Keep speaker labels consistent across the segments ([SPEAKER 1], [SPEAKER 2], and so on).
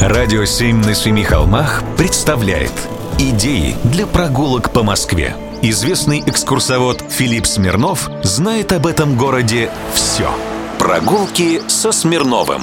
[SPEAKER 1] Радио «Семь на семи холмах» представляет Идеи для прогулок по Москве. Известный экскурсовод Филипп Смирнов знает об этом городе все. Прогулки со Смирновым.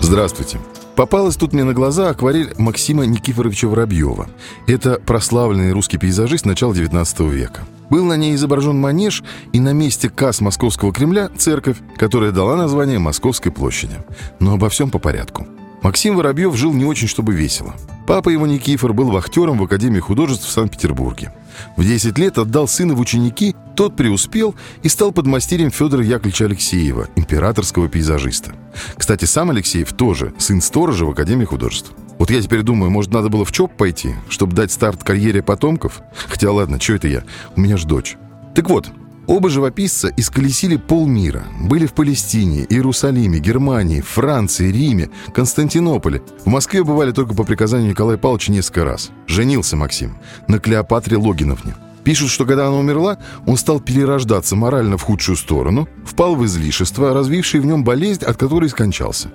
[SPEAKER 2] Здравствуйте. Попалась тут мне на глаза акварель Максима Никифоровича Воробьева. Это прославленный русский пейзажист начала XIX века. Был на ней изображен манеж и на месте касс Московского Кремля церковь, которая дала название Московской площади. Но обо всем по порядку. Максим Воробьев жил не очень, чтобы весело. Папа его Никифор был вахтером в Академии художеств в Санкт-Петербурге. В 10 лет отдал сына в ученики, тот преуспел и стал подмастерьем Федора Яковлевича Алексеева, императорского пейзажиста. Кстати, сам Алексеев тоже сын сторожа в Академии художеств. Вот я теперь думаю, может, надо было в ЧОП пойти, чтобы дать старт карьере потомков? Хотя ладно, что это я? У меня ж дочь. Так вот, Оба живописца исколесили полмира. Были в Палестине, Иерусалиме, Германии, Франции, Риме, Константинополе. В Москве бывали только по приказанию Николая Павловича несколько раз. Женился Максим на Клеопатре Логиновне. Пишут, что когда она умерла, он стал перерождаться морально в худшую сторону, впал в излишество, развивший в нем болезнь, от которой скончался.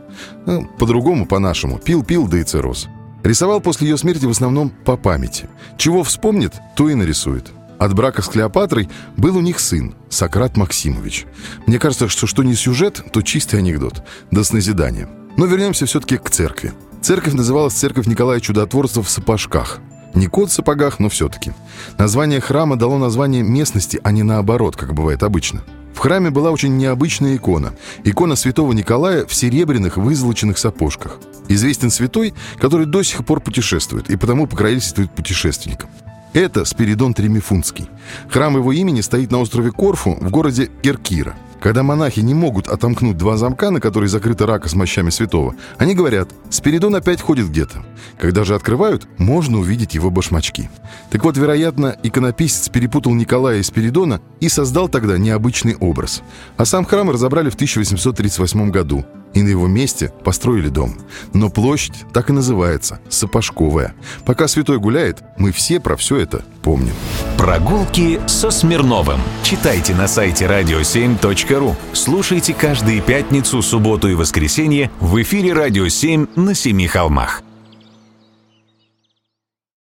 [SPEAKER 2] Ну, по-другому, по-нашему. Пил-пил, да и цирроз. Рисовал после ее смерти в основном по памяти. Чего вспомнит, то и нарисует. От брака с Клеопатрой был у них сын, Сократ Максимович. Мне кажется, что что не сюжет, то чистый анекдот, да с назиданием. Но вернемся все-таки к церкви. Церковь называлась Церковь Николая Чудотворца в Сапожках. Не кот в сапогах, но все-таки. Название храма дало название местности, а не наоборот, как бывает обычно. В храме была очень необычная икона. Икона святого Николая в серебряных вызолоченных сапожках. Известен святой, который до сих пор путешествует и потому покровительствует путешественникам. Это Спиридон Тремифунский. Храм его имени стоит на острове Корфу в городе Керкира. Когда монахи не могут отомкнуть два замка, на которые закрыта рака с мощами святого, они говорят, Спиридон опять ходит где-то. Когда же открывают, можно увидеть его башмачки. Так вот, вероятно, иконописец перепутал Николая и Спиридона и создал тогда необычный образ. А сам храм разобрали в 1838 году и на его месте построили дом. Но площадь так и называется – Сапожковая. Пока святой гуляет, мы все про все это помним.
[SPEAKER 1] Прогулки со Смирновым. Читайте на сайте radio7.ru. Слушайте каждые пятницу, субботу и воскресенье в эфире «Радио 7» на Семи холмах.